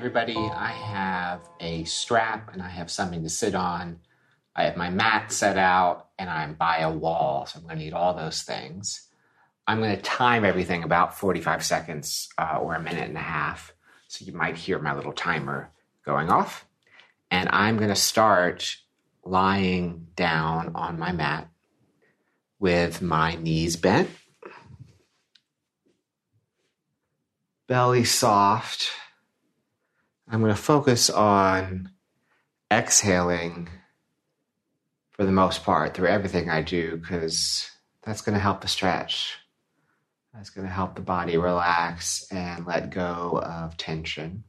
everybody. I have a strap and I have something to sit on. I have my mat set out and I'm by a wall, so I'm going to need all those things. I'm going to time everything about 45 seconds uh, or a minute and a half. So you might hear my little timer going off. And I'm going to start lying down on my mat with my knees bent, belly soft. I'm going to focus on exhaling for the most part through everything I do because that's going to help the stretch. That's going to help the body relax and let go of tension,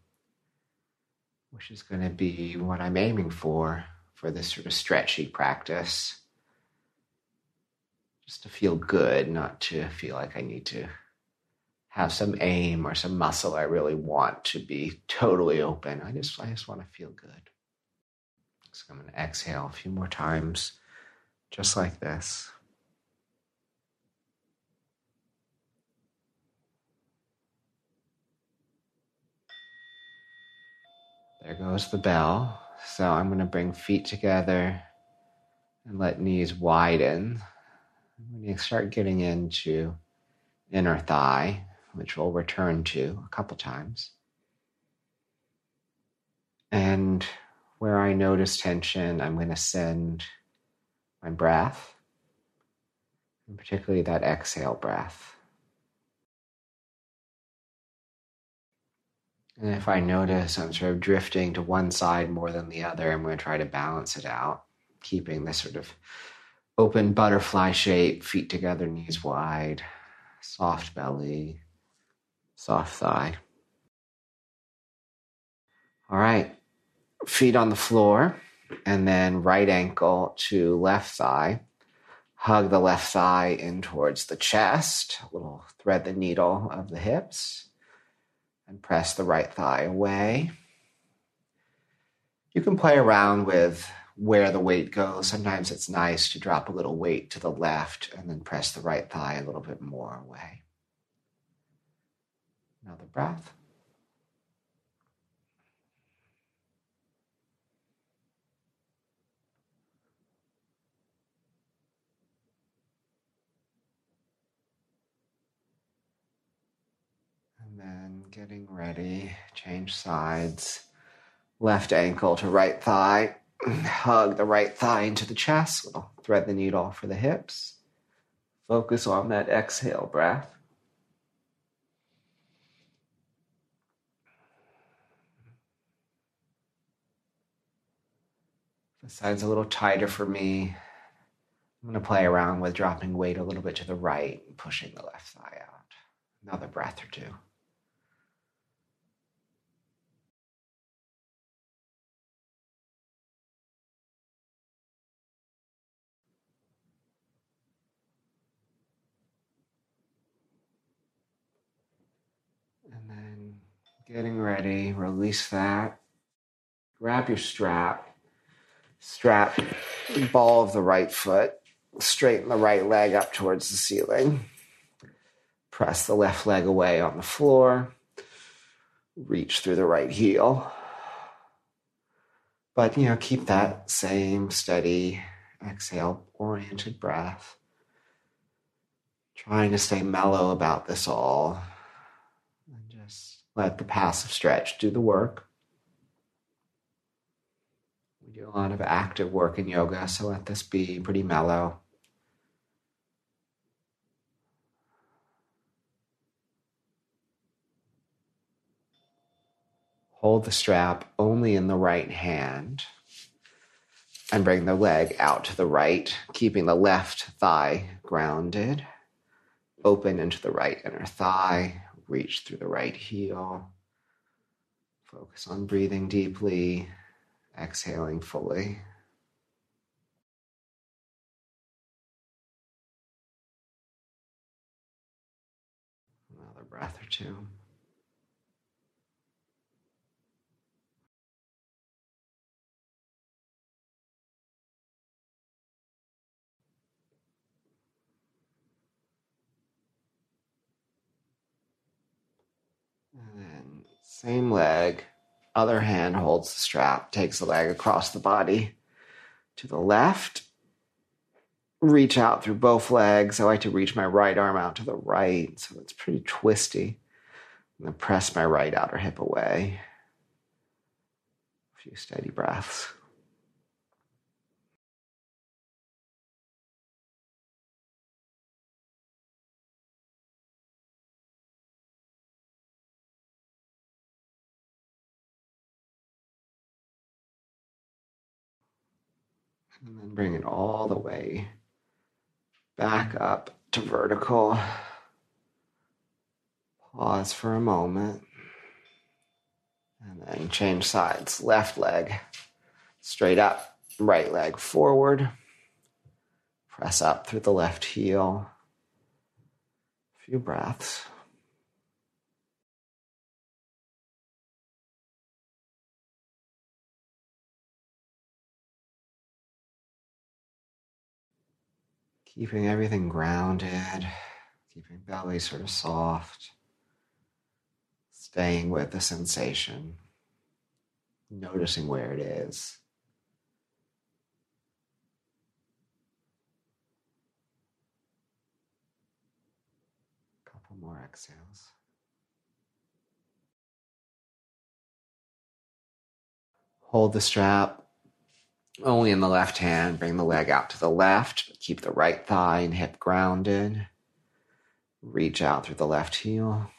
which is going to be what I'm aiming for for this sort of stretchy practice. Just to feel good, not to feel like I need to have some aim or some muscle I really want to be totally open. I just I just want to feel good. So I'm going to exhale a few more times just like this. There goes the bell. So I'm going to bring feet together and let knees widen. When you start getting into inner thigh, which we'll return to a couple times. And where I notice tension, I'm going to send my breath, and particularly that exhale breath. And if I notice I'm sort of drifting to one side more than the other, I'm going to try to balance it out, keeping this sort of open butterfly shape, feet together, knees wide, soft belly, soft thigh. All right, feet on the floor, and then right ankle to left thigh. Hug the left thigh in towards the chest, a little thread the needle of the hips and press the right thigh away. You can play around with where the weight goes. Sometimes it's nice to drop a little weight to the left and then press the right thigh a little bit more away. Another breath. And then getting ready, change sides. Left ankle to right thigh. Hug the right thigh into the chest. We'll thread the needle for the hips. Focus on that exhale breath. The side's a little tighter for me. I'm going to play around with dropping weight a little bit to the right and pushing the left thigh out. Another breath or two. And then Getting ready, release that. Grab your strap. Strap ball of the right foot. Straighten the right leg up towards the ceiling. Press the left leg away on the floor. Reach through the right heel. But, you know, keep that same steady exhale oriented breath. Trying to stay mellow about this all. And just let the passive stretch do the work. We do a lot of active work in yoga, so let this be pretty mellow. Hold the strap only in the right hand and bring the leg out to the right, keeping the left thigh grounded. Open into the right inner thigh, reach through the right heel. Focus on breathing deeply, exhaling fully. Another breath or two. And then same leg, other hand holds the strap, takes the leg across the body to the left. Reach out through both legs. I like to reach my right arm out to the right, so it's pretty twisty. I'm going to press my right outer hip away. A few steady breaths. And then bring it all the way back up to vertical. Pause for a moment. And then change sides. Left leg straight up, right leg forward. Press up through the left heel. A few breaths. Keeping everything grounded, keeping belly sort of soft, staying with the sensation, noticing where it is. Couple more exhales. Hold the strap only in the left hand. Bring the leg out to the left. but Keep the right thigh and hip grounded. Reach out through the left heel.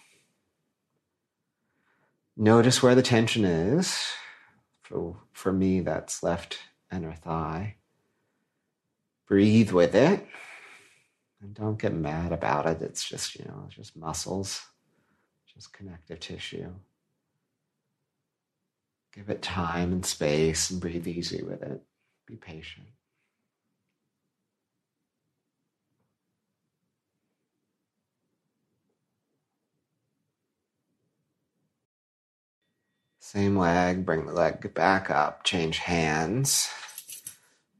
Notice where the tension is. For, for me, that's left inner thigh. Breathe with it. And don't get mad about it. It's just, you know, it's just muscles, just connective tissue. Give it time and space and breathe easy with it. Be patient. Same leg, bring the leg back up, change hands.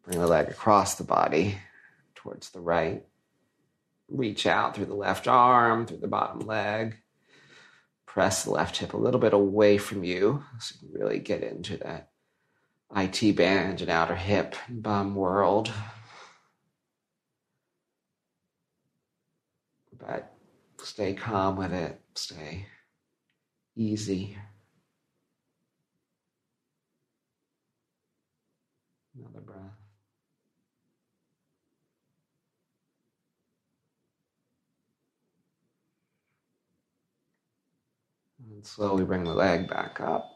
Bring the leg across the body towards the right. Reach out through the left arm, through the bottom leg press the left hip a little bit away from you so you can really get into that IT band and outer hip and bum world. But stay calm with it, stay easy. Another breath. And slowly bring the leg back up.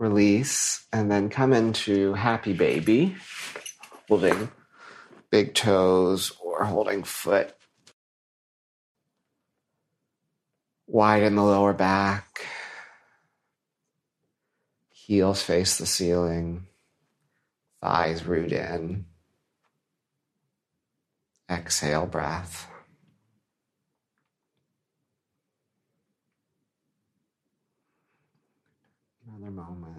Release, and then come into happy baby, holding big toes or holding foot. Widen the lower back. Heels face the ceiling. Thighs root in. Exhale, breath. Another moment.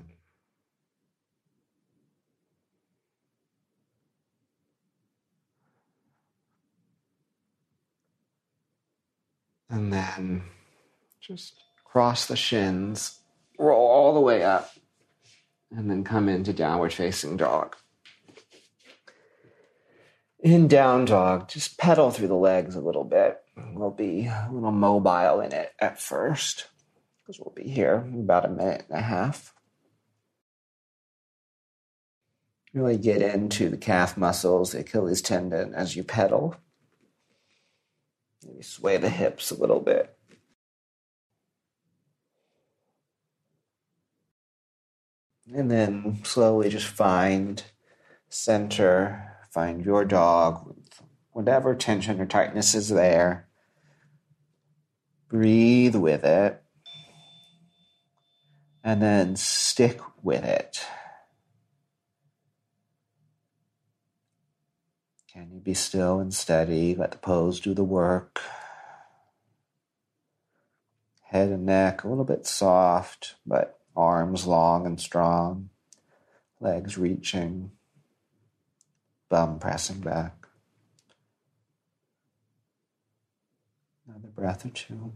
And then just cross the shins, roll all the way up, and then come into downward facing dog. In down dog, just pedal through the legs a little bit. We'll be a little mobile in it at first because we'll be here about a minute and a half. Really get into the calf muscles, the Achilles tendon as you pedal. Maybe sway the hips a little bit. And then slowly just find center, find your dog, whatever tension or tightness is there. Breathe with it and then stick with it. Can you be still and steady? Let the pose do the work. Head and neck a little bit soft, but arms long and strong. Legs reaching. Bum pressing back. Another breath or two.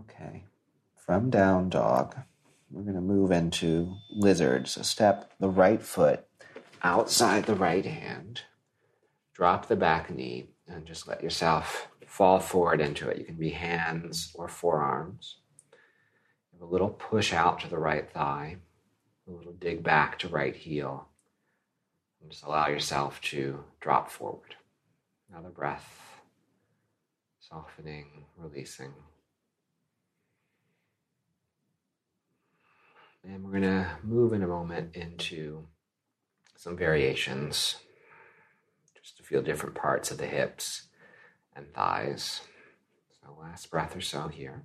Okay, from down dog, we're going to move into lizard. So step the right foot outside the right hand, drop the back knee, and just let yourself fall forward into it. You can be hands or forearms. a little push out to the right thigh, a little dig back to right heel. And just allow yourself to drop forward. Another breath, softening, releasing. And we're going to move in a moment into some variations just to feel different parts of the hips and thighs. So, last breath or so here.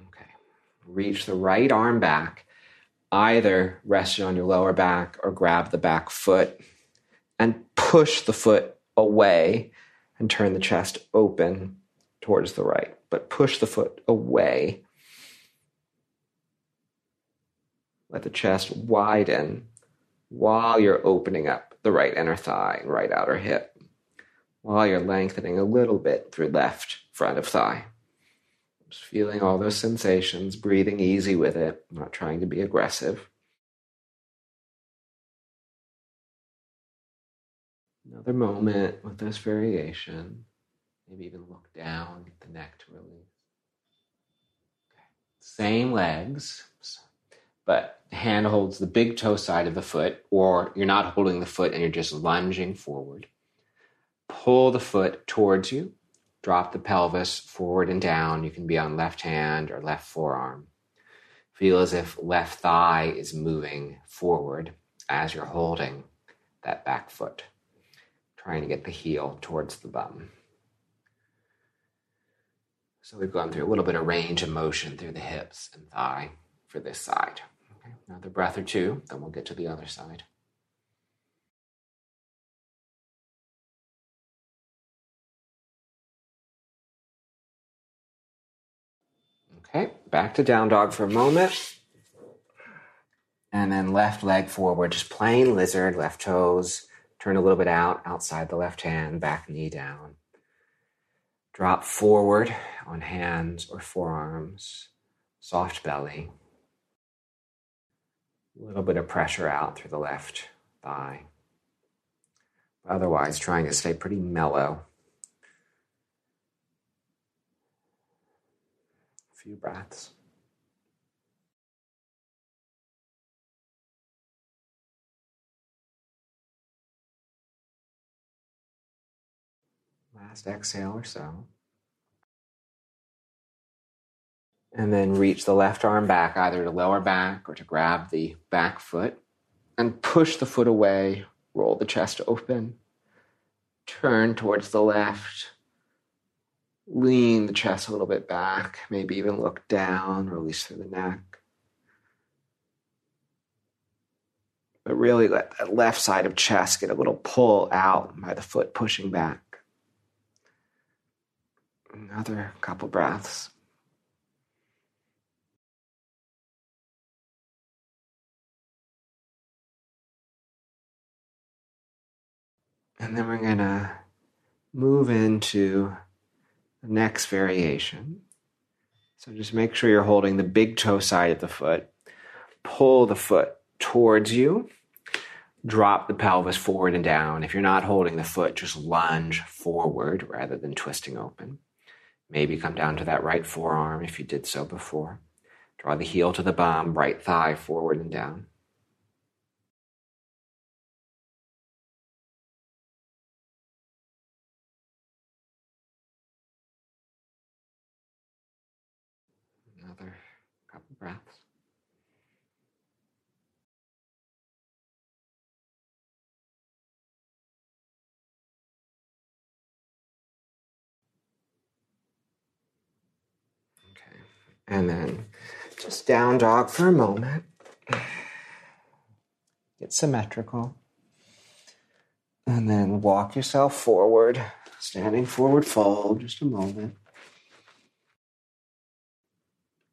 Okay. Reach the right arm back, either rest it on your lower back or grab the back foot and push the foot away and turn the chest open towards the right but push the foot away. Let the chest widen while you're opening up the right inner thigh and right outer hip, while you're lengthening a little bit through left front of thigh. Just feeling all those sensations, breathing easy with it, not trying to be aggressive. Another moment with this variation. Maybe even look down, get the neck to release. Okay. Same legs, but hand holds the big toe side of the foot, or you're not holding the foot and you're just lunging forward. Pull the foot towards you. Drop the pelvis forward and down. You can be on left hand or left forearm. Feel as if left thigh is moving forward as you're holding that back foot, trying to get the heel towards the bum. So we've gone through a little bit of range of motion through the hips and thigh for this side. Okay, another breath or two, then we'll get to the other side. Okay, back to down dog for a moment. And then left leg forward, just plain lizard, left toes, turn a little bit out, outside the left hand, back knee down. Drop forward on hands or forearms, soft belly. A little bit of pressure out through the left thigh. Otherwise, trying to stay pretty mellow. A few breaths. Last exhale or so. And then reach the left arm back, either to lower back or to grab the back foot. And push the foot away, roll the chest open, turn towards the left, lean the chest a little bit back, maybe even look down, release through the neck. But really let that left side of chest get a little pull out by the foot pushing back. Another couple breaths. And then we're going to move into the next variation. So just make sure you're holding the big toe side of the foot. Pull the foot towards you. Drop the pelvis forward and down. If you're not holding the foot, just lunge forward rather than twisting open. Maybe come down to that right forearm if you did so before. Draw the heel to the bum, right thigh forward and down. Another couple breaths. And then just down dog for a moment. Get symmetrical. And then walk yourself forward, standing forward fold, just a moment.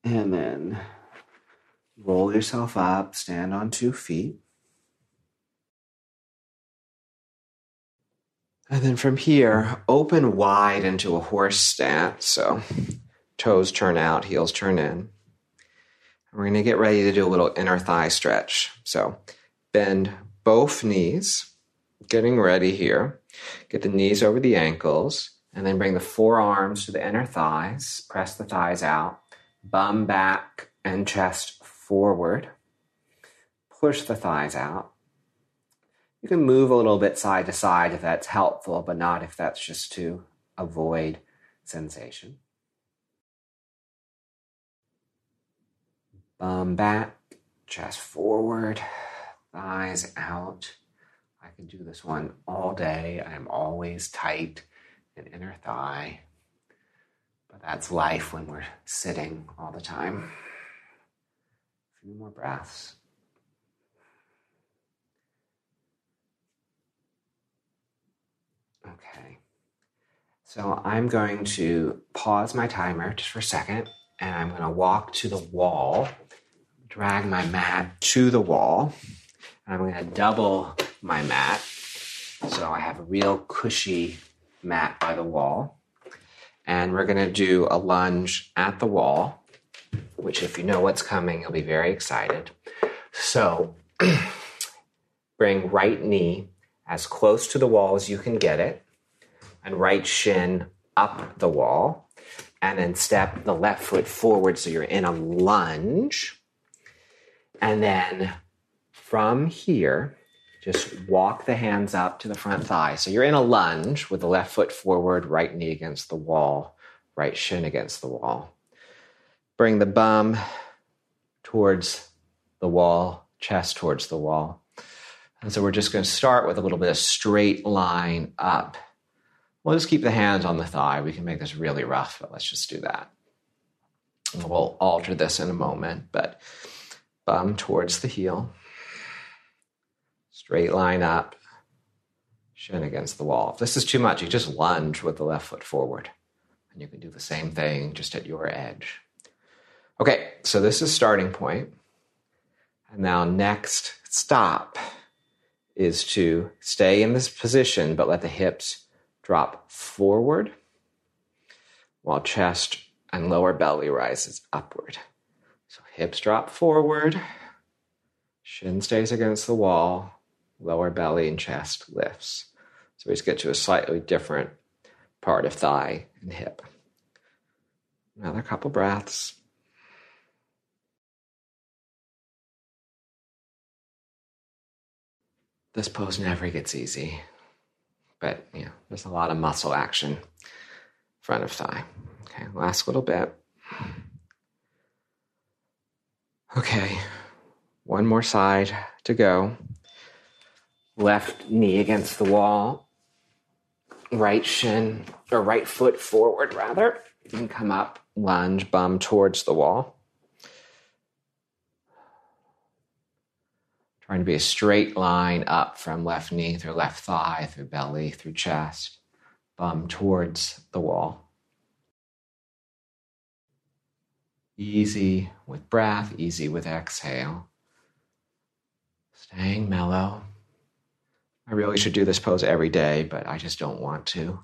And then roll yourself up, stand on two feet. And then from here, open wide into a horse stance. So toes turn out, heels turn in. We're going to get ready to do a little inner thigh stretch. So bend both knees, getting ready here. Get the knees over the ankles, and then bring the forearms to the inner thighs. Press the thighs out, bum back and chest forward. Push the thighs out. You can move a little bit side to side if that's helpful, but not if that's just to avoid sensation. Bum back, chest forward, thighs out. I can do this one all day. I am always tight in inner thigh. But that's life when we're sitting all the time. A few more breaths. Okay. So I'm going to pause my timer just for a second and I'm going to walk to the wall, drag my mat to the wall, I'm going to double my mat so I have a real cushy mat by the wall. And we're going to do a lunge at the wall, which, if you know what's coming, you'll be very excited. So, bring right knee as close to the wall as you can get it, and right shin up the wall, and then step the left foot forward so you're in a lunge. And then from here, just walk the hands up to the front thigh. So you're in a lunge with the left foot forward, right knee against the wall, right shin against the wall. Bring the bum towards the wall, chest towards the wall. And so we're just going to start with a little bit of straight line up. We'll just keep the hands on the thigh. We can make this really rough, but let's just do that. We'll alter this in a moment, but bum towards the heel straight line up, shin against the wall. If this is too much, you just lunge with the left foot forward. And you can do the same thing just at your edge. Okay, so this is starting point. And now next stop is to stay in this position, but let the hips drop forward while chest and lower belly rises upward. So hips drop forward, shin stays against the wall, lower belly and chest lifts. So we just get to a slightly different part of thigh and hip. Another couple breaths. This pose never gets easy, but yeah, there's a lot of muscle action front of thigh. Okay, last little bit. Okay, one more side to go left knee against the wall, right shin or right foot forward rather, and come up, lunge, bum towards the wall. Trying to be a straight line up from left knee through left thigh, through belly, through chest, bum towards the wall. Easy with breath, easy with exhale. Staying mellow. I really should do this pose every day, but I just don't want to.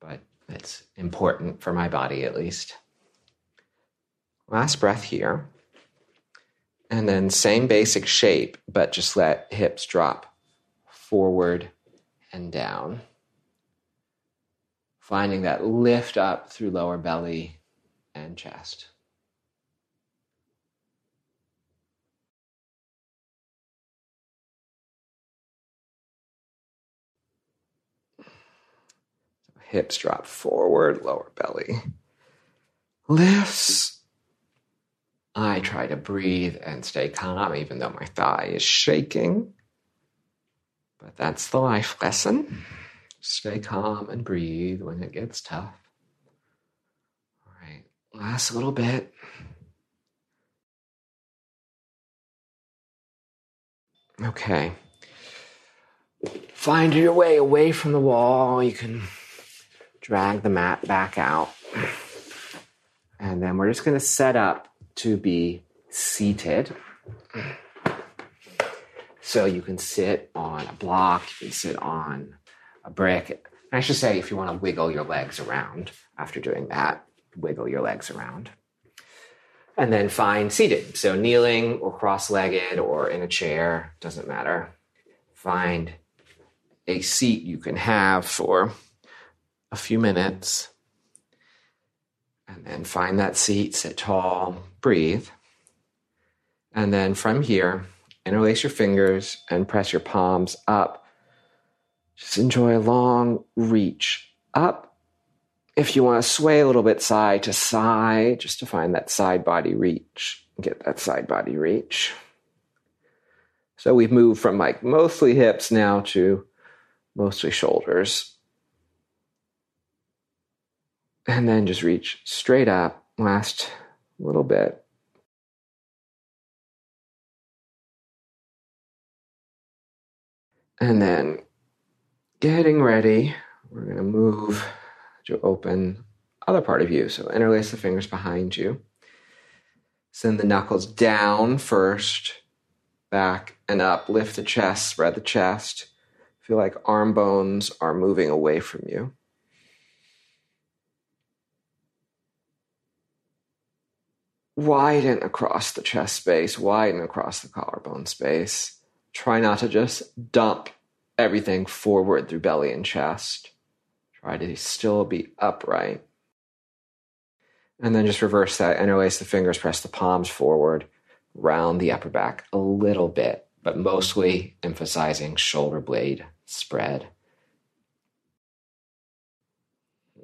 But it's important for my body at least. Last breath here. And then same basic shape, but just let hips drop forward and down. Finding that lift up through lower belly and chest. hips drop forward, lower belly lifts. I try to breathe and stay calm, even though my thigh is shaking. But that's the life lesson. Stay calm and breathe when it gets tough. Last little bit. Okay. Find your way away from the wall. You can drag the mat back out. And then we're just going to set up to be seated. So you can sit on a block, you can sit on a brick. I should say, if you want to wiggle your legs around after doing that, wiggle your legs around. And then find seated. So kneeling or cross legged or in a chair, doesn't matter. Find a seat you can have for a few minutes. And then find that seat, sit tall, breathe. And then from here, interlace your fingers and press your palms up. Just enjoy a long reach up. If you want to sway a little bit side to side, just to find that side body reach, get that side body reach. So we've moved from like mostly hips now to mostly shoulders. And then just reach straight up, last little bit. And then getting ready, we're going to move to open other part of you. So interlace the fingers behind you. Send the knuckles down first, back and up. Lift the chest, spread the chest. Feel like arm bones are moving away from you. Widen across the chest space, widen across the collarbone space try not to just dump everything forward through belly and chest. Try to still be upright. And then just reverse that, interlace the fingers, press the palms forward, round the upper back a little bit, but mostly emphasizing shoulder blade spread.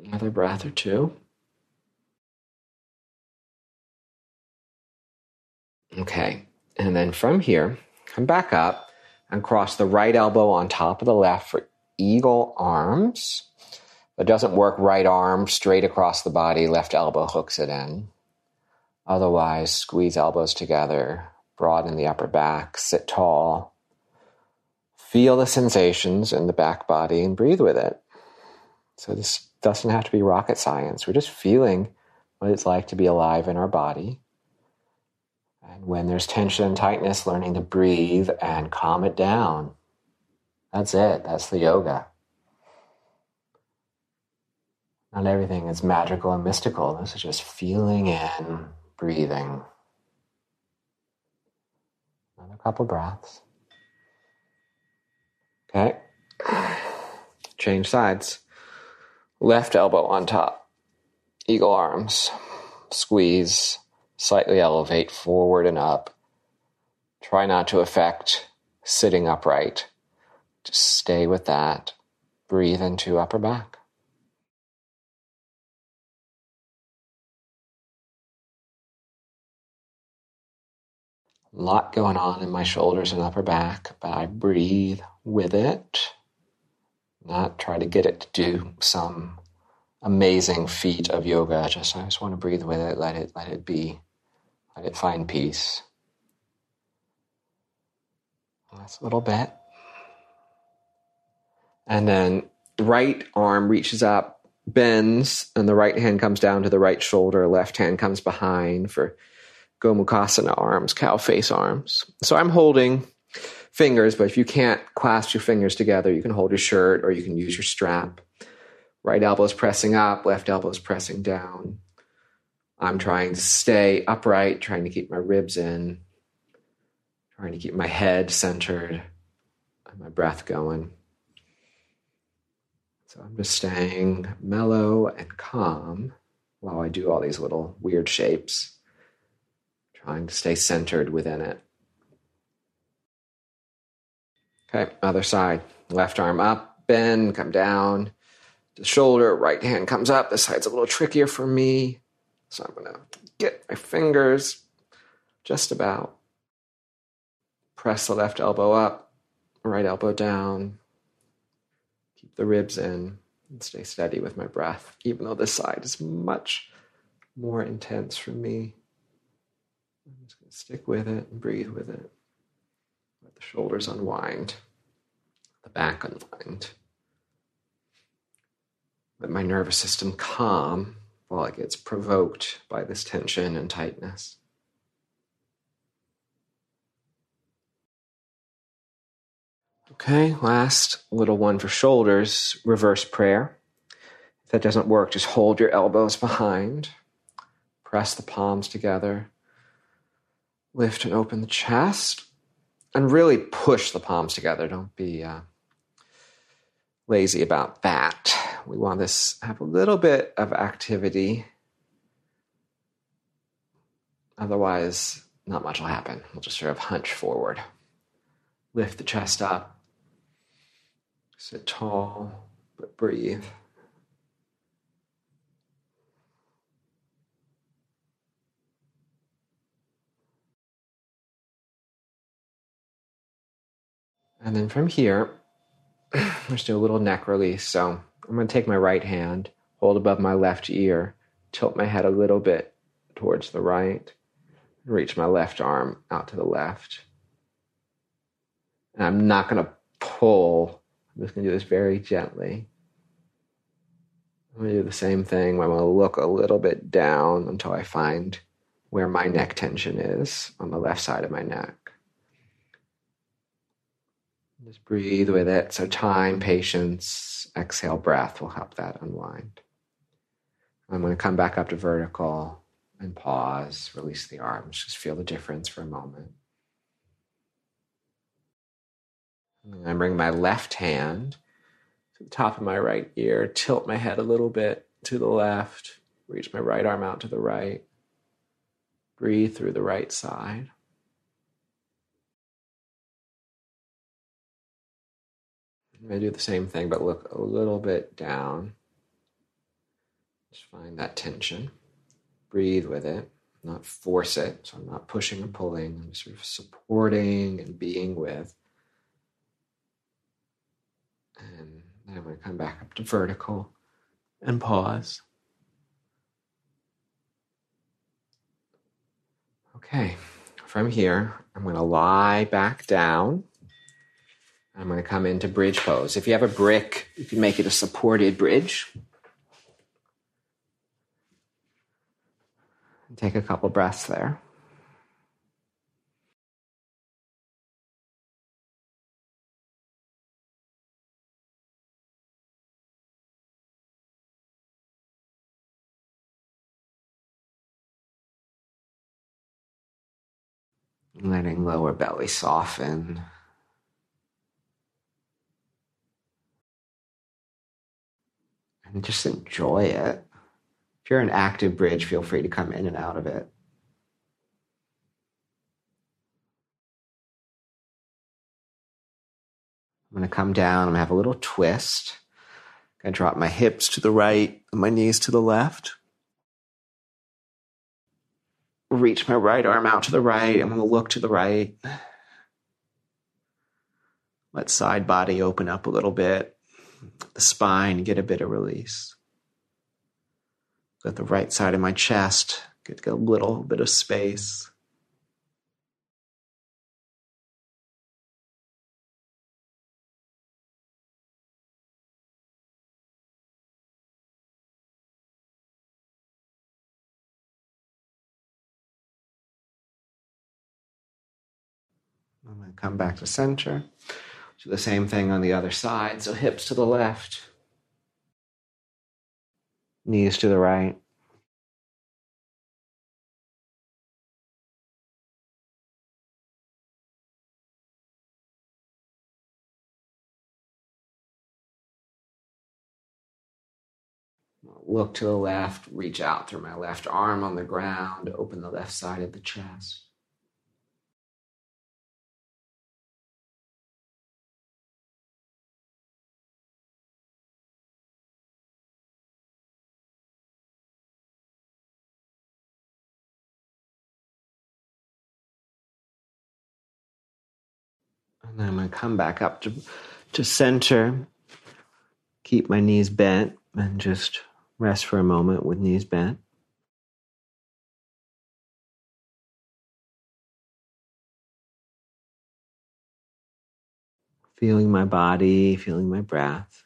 Another breath or two. Okay, and then from here, Come back up and cross the right elbow on top of the left for eagle arms. It doesn't work, right arm straight across the body, left elbow hooks it in. Otherwise, squeeze elbows together, broaden the upper back, sit tall. Feel the sensations in the back body and breathe with it. So, this doesn't have to be rocket science. We're just feeling what it's like to be alive in our body and when there's tension and tightness, learning to breathe and calm it down. That's it. That's the yoga. Not everything is magical and mystical. This is just feeling in, breathing. Another couple breaths. Okay. Change sides. Left elbow on top. Eagle arms. Squeeze slightly elevate forward and up. Try not to affect sitting upright. Just stay with that. Breathe into upper back. A lot going on in my shoulders and upper back, but I breathe with it. Not try to get it to do some amazing feat of yoga. Just I just want to breathe with it, let it let it be. Let it find peace. Last little bit. And then right arm reaches up, bends, and the right hand comes down to the right shoulder, left hand comes behind for Gomukhasana arms, cow face arms. So I'm holding fingers, but if you can't clasp your fingers together, you can hold your shirt or you can use your strap. Right elbow is pressing up, left elbow is pressing down. I'm trying to stay upright, trying to keep my ribs in, trying to keep my head centered and my breath going. So I'm just staying mellow and calm while I do all these little weird shapes, trying to stay centered within it. Okay, other side. Left arm up, bend, come down. The shoulder, right hand comes up. This side's a little trickier for me. So I'm going to get my fingers just about, press the left elbow up, right elbow down, keep the ribs in, and stay steady with my breath, even though this side is much more intense for me. I'm just going to stick with it and breathe with it. Let the shoulders unwind, the back unwind. Let my nervous system calm while it gets provoked by this tension and tightness. Okay, last little one for shoulders reverse prayer. If that doesn't work, just hold your elbows behind, press the palms together, lift and open the chest, and really push the palms together. Don't be uh, lazy about that. We want this have a little bit of activity. Otherwise, not much will happen. We'll just sort of hunch forward. Lift the chest up. Sit tall, but breathe. And then from here, let's do a little neck release. So I'm going to take my right hand, hold above my left ear, tilt my head a little bit towards the right, reach my left arm out to the left. And I'm not going to pull. I'm just going to do this very gently. I'm going to do the same thing. I'm going to look a little bit down until I find where my neck tension is on the left side of my neck. Just breathe with it. So, time, patience, exhale, breath will help that unwind. I'm going to come back up to vertical and pause, release the arms, just feel the difference for a moment. And I bring my left hand to the top of my right ear, tilt my head a little bit to the left, reach my right arm out to the right, breathe through the right side. I do the same thing, but look a little bit down. Just find that tension. Breathe with it, not force it. So I'm not pushing and pulling. I'm sort of supporting and being with. And then I'm going to come back up to vertical and pause. Okay, from here, I'm going to lie back down I'm going to come into bridge pose. If you have a brick, you can make it a supported bridge. Take a couple breaths there. Letting lower belly soften. And just enjoy it. If you're an active bridge, feel free to come in and out of it. I'm going to come down. I'm going to have a little twist. I'm going to drop my hips to the right and my knees to the left. Reach my right arm out to the right. I'm going to look to the right. Let side body open up a little bit the spine get a bit of release. Let the right side of my chest get a little bit of space. I'm going to come back to center. The same thing on the other side. So hips to the left, knees to the right. Look to the left, reach out through my left arm on the ground, open the left side of the chest. And then I'm going to come back up to, to center, keep my knees bent, and just rest for a moment with knees bent. Feeling my body, feeling my breath.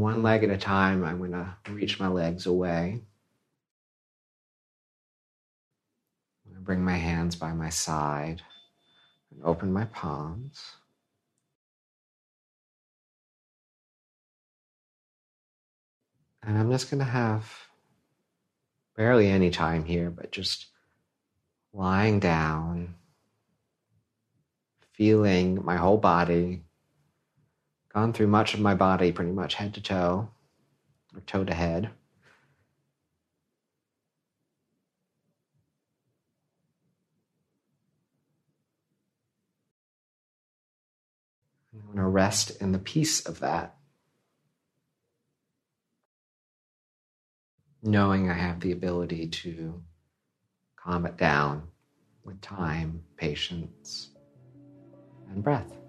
One leg at a time, I'm going to reach my legs away. I'm going to bring my hands by my side and open my palms. And I'm just going to have barely any time here, but just lying down, feeling my whole body, gone through much of my body, pretty much head to toe, or toe to head. I'm going to rest in the peace of that. Knowing I have the ability to calm it down with time, patience, and breath.